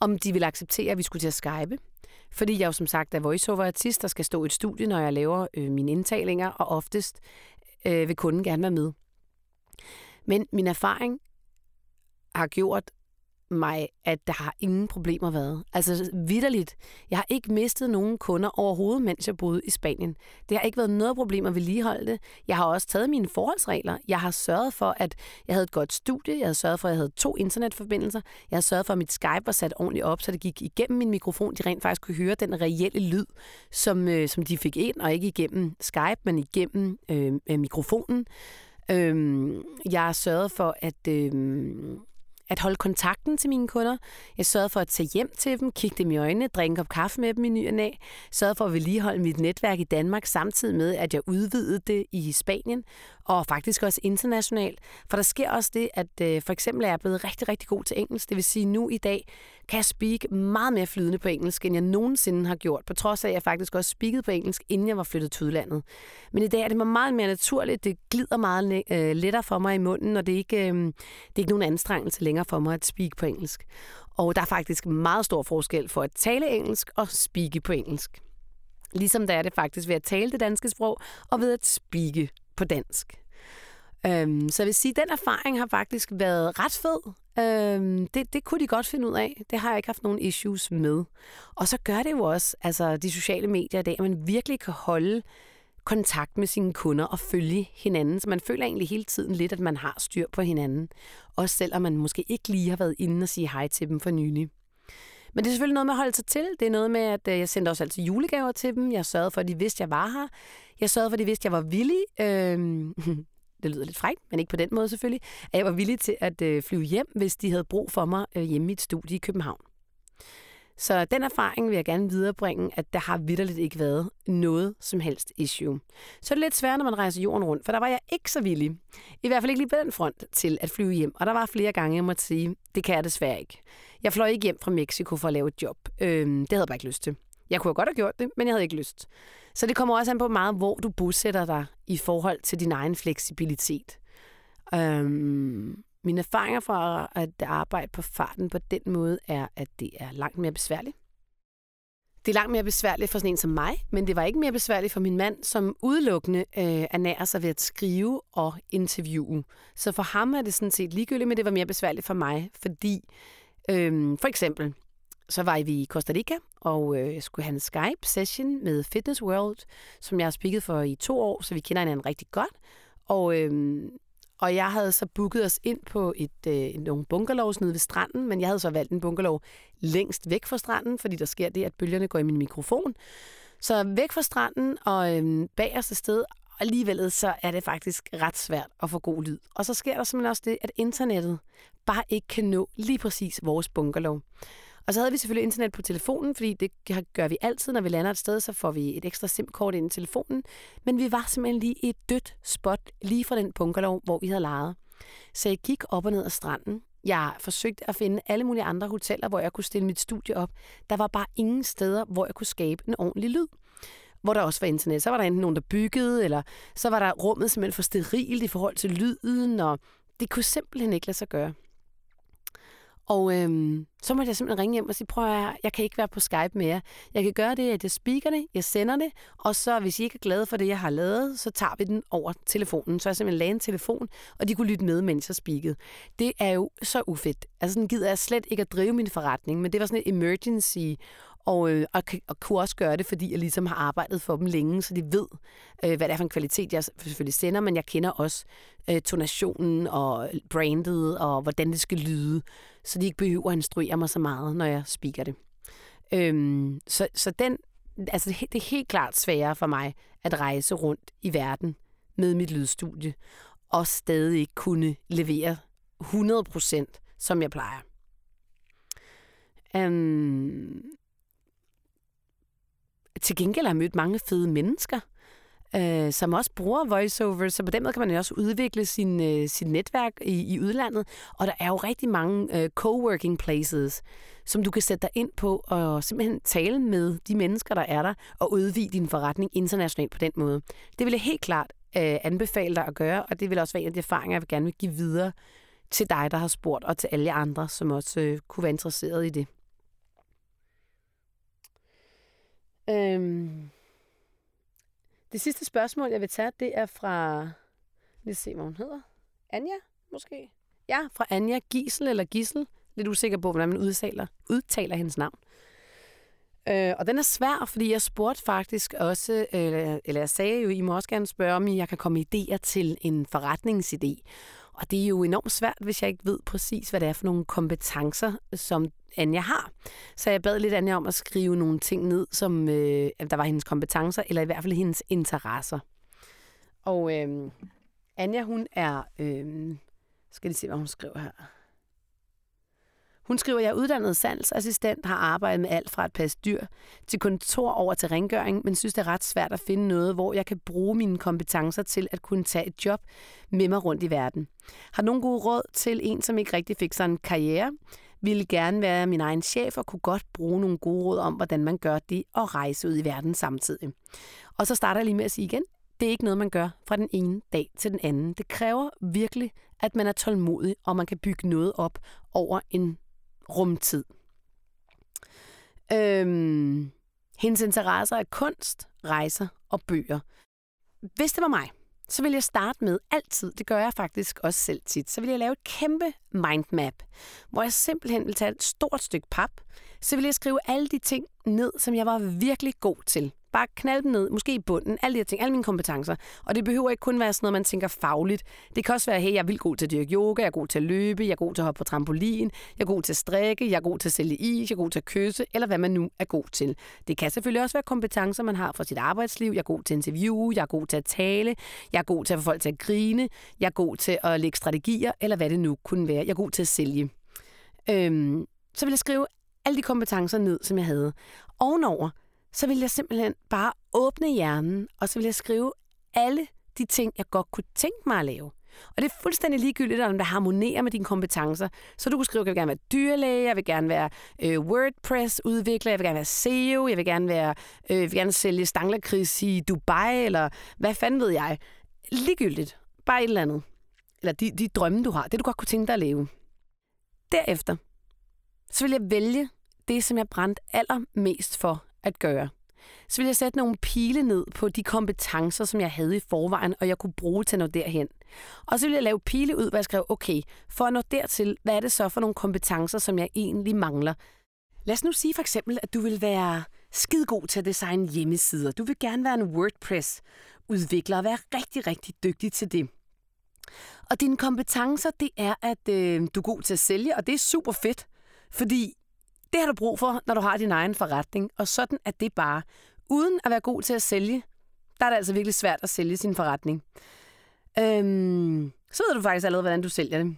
Om de ville acceptere, at vi skulle til at skype. Fordi jeg jo som sagt er voiceover-artist, der skal stå i et studie, når jeg laver øh, mine indtalinger, og oftest øh, vil kunden gerne være med. Men min erfaring har gjort mig, at der har ingen problemer været. Altså vidderligt. Jeg har ikke mistet nogen kunder overhovedet, mens jeg boede i Spanien. Det har ikke været noget problem at vedligeholde det. Jeg har også taget mine forholdsregler. Jeg har sørget for, at jeg havde et godt studie. Jeg har sørget for, at jeg havde to internetforbindelser. Jeg har sørget for, at mit Skype var sat ordentligt op, så det gik igennem min mikrofon. De rent faktisk kunne høre den reelle lyd, som, øh, som de fik ind, og ikke igennem Skype, men igennem øh, øh mikrofonen. Øh, jeg har sørget for, at... Øh, at holde kontakten til mine kunder. Jeg sørgede for at tage hjem til dem, kigge dem i øjnene, drikke en kop kaffe med dem i ny og næ. Sørgede for at vedligeholde mit netværk i Danmark, samtidig med, at jeg udvidede det i Spanien og faktisk også internationalt. For der sker også det, at øh, for eksempel er jeg blevet rigtig, rigtig god til engelsk. Det vil sige, nu i dag kan jeg speak meget mere flydende på engelsk, end jeg nogensinde har gjort, på trods af, at jeg faktisk også speakede på engelsk, inden jeg var flyttet til udlandet. Men i dag er det meget mere naturligt. Det glider meget øh, lettere for mig i munden, og det er, ikke, øh, det er ikke nogen anstrengelse længere for mig at speak på engelsk. Og der er faktisk meget stor forskel for at tale engelsk og speake på engelsk. Ligesom der er det faktisk ved at tale det danske sprog og ved at speake på dansk. Øhm, så jeg vil sige, at den erfaring har faktisk været ret fed. Øhm, det, det kunne de godt finde ud af. Det har jeg ikke haft nogen issues med. Og så gør det jo også, altså de sociale medier i dag, at man virkelig kan holde kontakt med sine kunder og følge hinanden. Så man føler egentlig hele tiden lidt, at man har styr på hinanden. Også selvom man måske ikke lige har været inde og sige hej til dem for nylig. Men det er selvfølgelig noget med at holde sig til. Det er noget med, at øh, jeg sendte også altid julegaver til dem. Jeg sørgede for, at de vidste, at jeg var her. Jeg sørgede for, at de vidste, at jeg var villig. Øhm, det lyder lidt frækt, men ikke på den måde selvfølgelig, at jeg var villig til at øh, flyve hjem, hvis de havde brug for mig øh, hjemme i et studie i København. Så den erfaring vil jeg gerne viderebringe, at der har vidderligt ikke været noget som helst issue. Så er det lidt svært, når man rejser jorden rundt, for der var jeg ikke så villig. I hvert fald ikke lige på den front til at flyve hjem. Og der var flere gange, jeg måtte sige, det kan jeg desværre ikke. Jeg fløj ikke hjem fra Mexico for at lave et job. Øhm, det havde jeg bare ikke lyst til. Jeg kunne godt have gjort det, men jeg havde ikke lyst. Så det kommer også an på meget, hvor du bosætter dig i forhold til din egen fleksibilitet. Øhm, mine erfaringer fra at arbejde på farten på den måde er, at det er langt mere besværligt. Det er langt mere besværligt for sådan en som mig, men det var ikke mere besværligt for min mand, som udelukkende øh, ernærer sig ved at skrive og interviewe. Så for ham er det sådan set ligegyldigt, men det var mere besværligt for mig, fordi øh, for eksempel, så var vi i Costa Rica, og øh, jeg skulle have en Skype-session med Fitness World, som jeg har spikket for i to år, så vi kender hinanden rigtig godt. Og, øh, og jeg havde så booket os ind på et, øh, nogle bungalows nede ved stranden, men jeg havde så valgt en bungalow længst væk fra stranden, fordi der sker det, at bølgerne går i min mikrofon. Så væk fra stranden og øh, bag os et sted, og alligevel så er det faktisk ret svært at få god lyd. Og så sker der simpelthen også det, at internettet bare ikke kan nå lige præcis vores bungalow. Og så havde vi selvfølgelig internet på telefonen, fordi det gør vi altid, når vi lander et sted, så får vi et ekstra SIM-kort ind i telefonen. Men vi var simpelthen lige i et dødt spot, lige fra den bunkerlov, hvor vi havde lejet. Så jeg gik op og ned ad stranden. Jeg forsøgte at finde alle mulige andre hoteller, hvor jeg kunne stille mit studie op. Der var bare ingen steder, hvor jeg kunne skabe en ordentlig lyd hvor der også var internet. Så var der enten nogen, der byggede, eller så var der rummet simpelthen for sterilt i forhold til lyden, og det kunne simpelthen ikke lade sig gøre. Og øhm, så måtte jeg simpelthen ringe hjem og sige, prøv at jeg kan ikke være på Skype mere. Jeg kan gøre det, at jeg speaker det, jeg sender det, og så hvis I ikke er glade for det, jeg har lavet, så tager vi den over telefonen. Så jeg simpelthen lagde en telefon, og de kunne lytte med, mens jeg speakede. Det er jo så ufedt. Altså sådan gider jeg slet ikke at drive min forretning, men det var sådan et emergency og, øh, og, og kunne også gøre det, fordi jeg ligesom har arbejdet for dem længe, så de ved, øh, hvad det er for en kvalitet, jeg selvfølgelig sender, men jeg kender også øh, tonationen og brandet og hvordan det skal lyde, så de ikke behøver at instruere mig så meget, når jeg speaker det. Øhm, så, så den, altså det, er helt klart sværere for mig at rejse rundt i verden med mit lydstudie, og stadig ikke kunne levere 100% som jeg plejer. Um, til gengæld har jeg mødt mange fede mennesker, øh, som også bruger voiceover, så på den måde kan man jo også udvikle sin, øh, sit netværk i, i udlandet. Og der er jo rigtig mange øh, coworking places, som du kan sætte dig ind på og simpelthen tale med de mennesker, der er der, og udvide din forretning internationalt på den måde. Det vil jeg helt klart øh, anbefale dig at gøre, og det vil også være en af de erfaringer, jeg vil gerne vil give videre til dig, der har spurgt, og til alle andre, som også øh, kunne være interesseret i det. Øhm, det sidste spørgsmål, jeg vil tage, det er fra... Lad os se, hvad hun hedder. Anja, måske? Ja, fra Anja Gisel eller Gissel. lidt usikker på, hvordan man udtaler, udtaler hendes navn. Øh, og den er svær, fordi jeg spurgte faktisk også, øh, eller jeg sagde jo, I må også gerne spørge, om jeg kan komme idéer til en forretningsidé. Og det er jo enormt svært, hvis jeg ikke ved præcis, hvad det er for nogle kompetencer, som Anja har. Så jeg bad lidt Anja om at skrive nogle ting ned, som øh, der var hendes kompetencer, eller i hvert fald hendes interesser. Og øh, Anja, hun er... Øh, skal lige se, hvad hun skriver her. Hun skriver, at jeg er uddannet salgsassistent, har arbejdet med alt fra at passe dyr til kontor over til rengøring, men synes, det er ret svært at finde noget, hvor jeg kan bruge mine kompetencer til at kunne tage et job med mig rundt i verden. Har nogle gode råd til en, som ikke rigtig fik sådan en karriere, ville gerne være min egen chef og kunne godt bruge nogle gode råd om, hvordan man gør det og rejse ud i verden samtidig. Og så starter jeg lige med at sige igen, det er ikke noget, man gør fra den ene dag til den anden. Det kræver virkelig, at man er tålmodig, og man kan bygge noget op over en rumtid. Øhm, hendes interesser er kunst, rejser og bøger. Hvis det var mig, så vil jeg starte med altid, det gør jeg faktisk også selv tit, så vil jeg lave et kæmpe mindmap, hvor jeg simpelthen vil tage et stort stykke pap, så vil jeg skrive alle de ting ned, som jeg var virkelig god til. Bare knalde dem ned, måske i bunden, alle de her ting, alle mine kompetencer. Og det behøver ikke kun være sådan noget, man tænker fagligt. Det kan også være, hey, jeg er vildt god til at dyrke yoga, jeg er god til at løbe, jeg er god til at hoppe på trampolin, jeg er god til at strikke, jeg er god til at sælge is, jeg er god til at kysse, eller hvad man nu er god til. Det kan selvfølgelig også være kompetencer, man har fra sit arbejdsliv. Jeg er god til at interviewe, jeg er god til at tale, jeg er god til at få folk til at grine, jeg er god til at lægge strategier, eller hvad det nu kunne være. Jeg er god til at sælge. Øhm, så vil jeg skrive alle de kompetencer ned, som jeg havde. Ovenover, så vil jeg simpelthen bare åbne hjernen, og så vil jeg skrive alle de ting, jeg godt kunne tænke mig at lave. Og det er fuldstændig ligegyldigt, om det harmonerer med dine kompetencer. Så du kunne skrive, at jeg vil gerne være dyrlæge, jeg vil gerne være øh, WordPress-udvikler, jeg vil gerne være SEO, jeg vil gerne, være, øh, vil gerne sælge stanglerkris i Dubai, eller hvad fanden ved jeg. Ligegyldigt. Bare et eller andet. Eller de, de drømme, du har. Det, du godt kunne tænke dig at leve. Derefter, så vil jeg vælge det, som jeg brændte allermest for at gøre. Så vil jeg sætte nogle pile ned på de kompetencer, som jeg havde i forvejen, og jeg kunne bruge til at nå derhen. Og så vil jeg lave pile ud, hvor jeg skrev, okay, for at nå dertil, hvad er det så for nogle kompetencer, som jeg egentlig mangler? Lad os nu sige for eksempel, at du vil være skidegod til at designe hjemmesider. Du vil gerne være en WordPress-udvikler og være rigtig, rigtig dygtig til det. Og dine kompetencer, det er, at øh, du er god til at sælge, og det er super fedt, fordi det har du brug for, når du har din egen forretning, og sådan er det bare. Uden at være god til at sælge, der er det altså virkelig svært at sælge sin forretning. Øhm, så ved du faktisk allerede, hvordan du sælger det.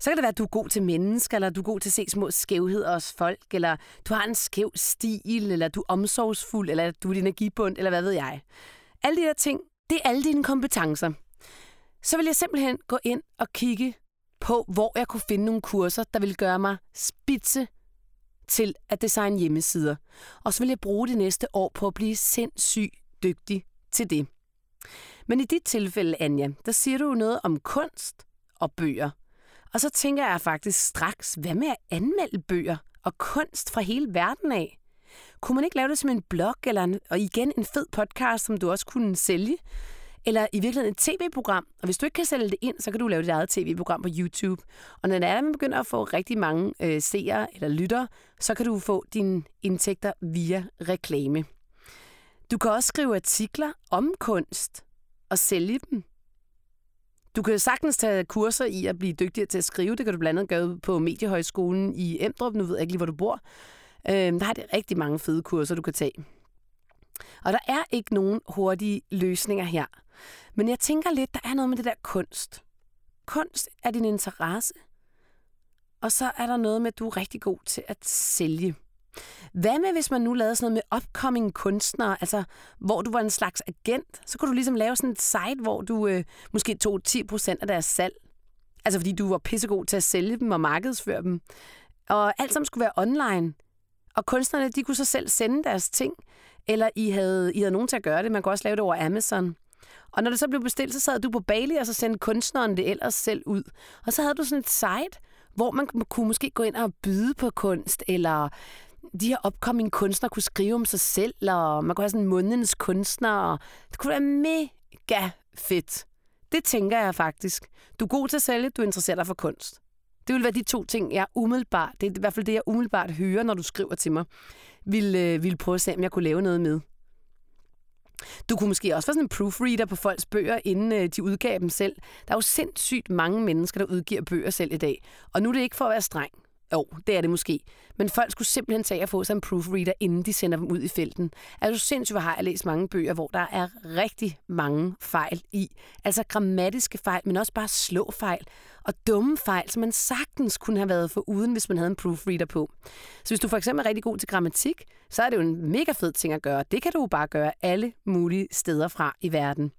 Så kan det være, at du er god til mennesker, eller du er god til at se små skævheder hos folk, eller du har en skæv stil, eller du er omsorgsfuld, eller du er din energibund, eller hvad ved jeg. Alle de der ting, det er alle dine kompetencer. Så vil jeg simpelthen gå ind og kigge på, hvor jeg kunne finde nogle kurser, der vil gøre mig spidse til at designe hjemmesider. Og så vil jeg bruge det næste år på at blive sindssygt dygtig til det. Men i dit tilfælde, Anja, der siger du noget om kunst og bøger. Og så tænker jeg faktisk straks, hvad med at anmelde bøger og kunst fra hele verden af? Kunne man ikke lave det som en blog eller en, og igen en fed podcast, som du også kunne sælge? Eller i virkeligheden et tv-program. Og hvis du ikke kan sælge det ind, så kan du lave dit eget tv-program på YouTube. Og når det er, man begynder at få rigtig mange øh, seere eller lyttere, så kan du få dine indtægter via reklame. Du kan også skrive artikler om kunst og sælge dem. Du kan sagtens tage kurser i at blive dygtigere til at skrive. Det kan du blandt andet gøre på Mediehøjskolen i Emdrup. Nu ved jeg ikke lige, hvor du bor. Øh, der har det rigtig mange fede kurser, du kan tage. Og der er ikke nogen hurtige løsninger her. Men jeg tænker lidt, der er noget med det der kunst. Kunst er din interesse, og så er der noget med, at du er rigtig god til at sælge. Hvad med, hvis man nu lavede sådan noget med upcoming kunstnere, altså hvor du var en slags agent, så kunne du ligesom lave sådan et site, hvor du øh, måske tog 10% af deres salg. Altså fordi du var pissegod til at sælge dem og markedsføre dem. Og alt sammen skulle være online. Og kunstnerne, de kunne så selv sende deres ting, eller I havde, I havde nogen til at gøre det. Man kunne også lave det over Amazon. Og når det så blev bestilt, så sad du på Bali, og så sendte kunstneren det ellers selv ud. Og så havde du sådan et site, hvor man kunne måske gå ind og byde på kunst, eller de her upcoming kunstnere kunne skrive om sig selv, og man kunne have sådan månedens kunstner. Og det kunne være mega fedt. Det tænker jeg faktisk. Du er god til at sælge, du interesserer dig for kunst. Det vil være de to ting, jeg umiddelbart, det er i hvert fald det, jeg umiddelbart hører, når du skriver til mig, vil, øh, vil prøve at se, om jeg kunne lave noget med. Du kunne måske også være sådan en proofreader på folks bøger, inden øh, de udgav dem selv. Der er jo sindssygt mange mennesker, der udgiver bøger selv i dag. Og nu er det ikke for at være streng. Jo, det er det måske. Men folk skulle simpelthen tage at få sig en proofreader, inden de sender dem ud i felten. Er du sindssygt, hvor har jeg læst mange bøger, hvor der er rigtig mange fejl i. Altså grammatiske fejl, men også bare slåfejl. Og dumme fejl, som man sagtens kunne have været for uden, hvis man havde en proofreader på. Så hvis du for eksempel er rigtig god til grammatik, så er det jo en mega fed ting at gøre. Det kan du bare gøre alle mulige steder fra i verden.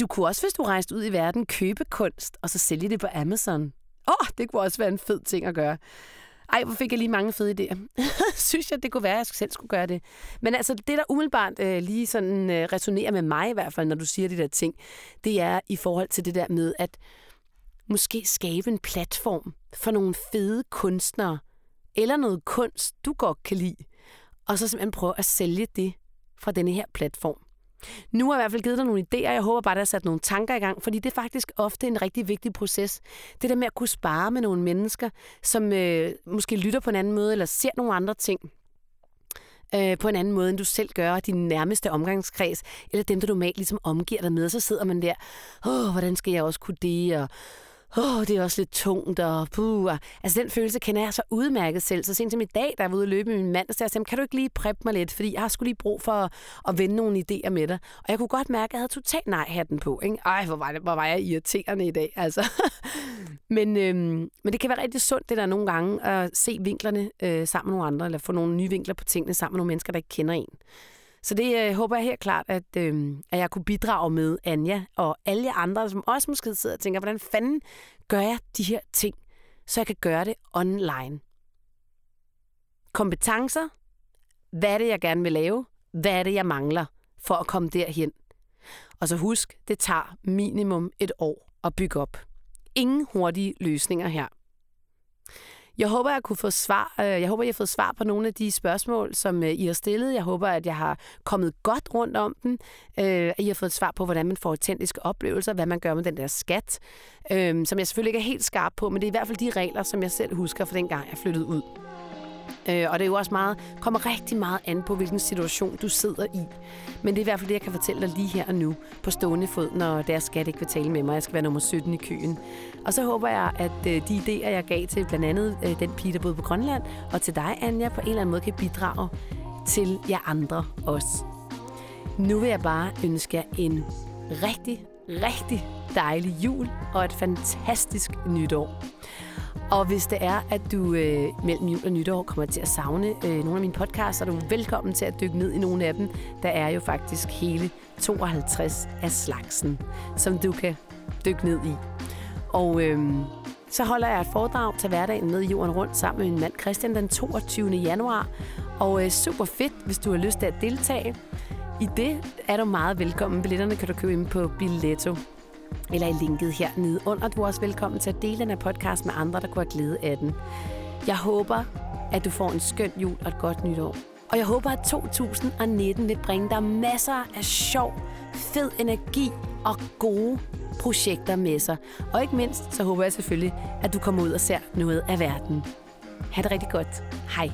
Du kunne også, hvis du rejste ud i verden, købe kunst og så sælge det på Amazon. Åh, oh, det kunne også være en fed ting at gøre. Ej, hvor fik jeg lige mange fede idéer. Synes jeg, det kunne være, at jeg selv skulle gøre det. Men altså, det der umiddelbart øh, lige sådan øh, resonerer med mig i hvert fald, når du siger de der ting, det er i forhold til det der med, at måske skabe en platform for nogle fede kunstnere, eller noget kunst, du godt kan lide, og så simpelthen prøve at sælge det fra denne her platform. Nu har jeg i hvert fald givet dig nogle idéer, jeg håber bare, at der er sat nogle tanker i gang, fordi det er faktisk ofte en rigtig vigtig proces. Det der med at kunne spare med nogle mennesker, som øh, måske lytter på en anden måde, eller ser nogle andre ting øh, på en anden måde, end du selv gør, din nærmeste omgangskreds, eller dem, du normalt ligesom omgiver dig med, så sidder man der, åh, hvordan skal jeg også kunne det, og åh, oh, det er også lidt tungt, og puh. Altså, den følelse kender jeg så udmærket selv. Så sent som i dag, der var ude at løbe med min mand, så jeg sagde, kan du ikke lige preppe mig lidt, fordi jeg har skulle lige brug for at, at vende nogle idéer med dig. Og jeg kunne godt mærke, at jeg havde totalt nej-hatten på. Ikke? Ej, hvor var, det, hvor var jeg irriterende i dag, altså. men, øhm, men det kan være rigtig sundt, det der nogle gange, at se vinklerne øh, sammen med nogle andre, eller få nogle nye vinkler på tingene sammen med nogle mennesker, der ikke kender en. Så det øh, håber jeg helt klart, at, øh, at jeg kunne bidrage med Anja og alle andre, som også måske sidder og tænker, hvordan fanden gør jeg de her ting, så jeg kan gøre det online. Kompetencer. Hvad er det, jeg gerne vil lave? Hvad er det, jeg mangler for at komme derhen? Og så husk, det tager minimum et år at bygge op. Ingen hurtige løsninger her. Jeg håber, jeg kunne få svar. Øh, jeg håber, jeg har fået svar på nogle af de spørgsmål, som øh, I har stillet. Jeg håber, at jeg har kommet godt rundt om dem. Øh, at I har fået svar på, hvordan man får autentiske oplevelser, hvad man gør med den der skat, som jeg selvfølgelig ikke er helt skarp på, men det er i hvert fald de regler, som jeg selv husker fra den gang, jeg flyttede ud. Øh, og det er jo også meget, kommer rigtig meget an på, hvilken situation du sidder i. Men det er i hvert fald det, jeg kan fortælle dig lige her og nu på stående fod, når deres skat ikke vil tale med mig. Jeg skal være nummer 17 i køen. Og så håber jeg, at øh, de idéer, jeg gav til blandt andet øh, den pige, der boede på Grønland, og til dig, Anja, på en eller anden måde kan bidrage til jer andre også. Nu vil jeg bare ønske jer en rigtig, rigtig dejlig jul og et fantastisk nytår. Og hvis det er, at du øh, mellem jul og nytår kommer til at savne øh, nogle af mine podcasts, så er du velkommen til at dykke ned i nogle af dem. Der er jo faktisk hele 52 af slagsen, som du kan dykke ned i. Og øh, så holder jeg et foredrag til hverdagen med jorden rundt sammen med min mand Christian den 22. januar. Og øh, super fedt, hvis du har lyst til at deltage. I det er du meget velkommen. Billetterne kan du købe ind på Billetto eller i linket her nede under. Du er også velkommen til at dele den her podcast med andre, der kunne have glæde af den. Jeg håber, at du får en skøn jul og et godt nytår. Og jeg håber, at 2019 vil bringe dig masser af sjov, fed energi og gode projekter med sig. Og ikke mindst, så håber jeg selvfølgelig, at du kommer ud og ser noget af verden. Ha' det rigtig godt. Hej.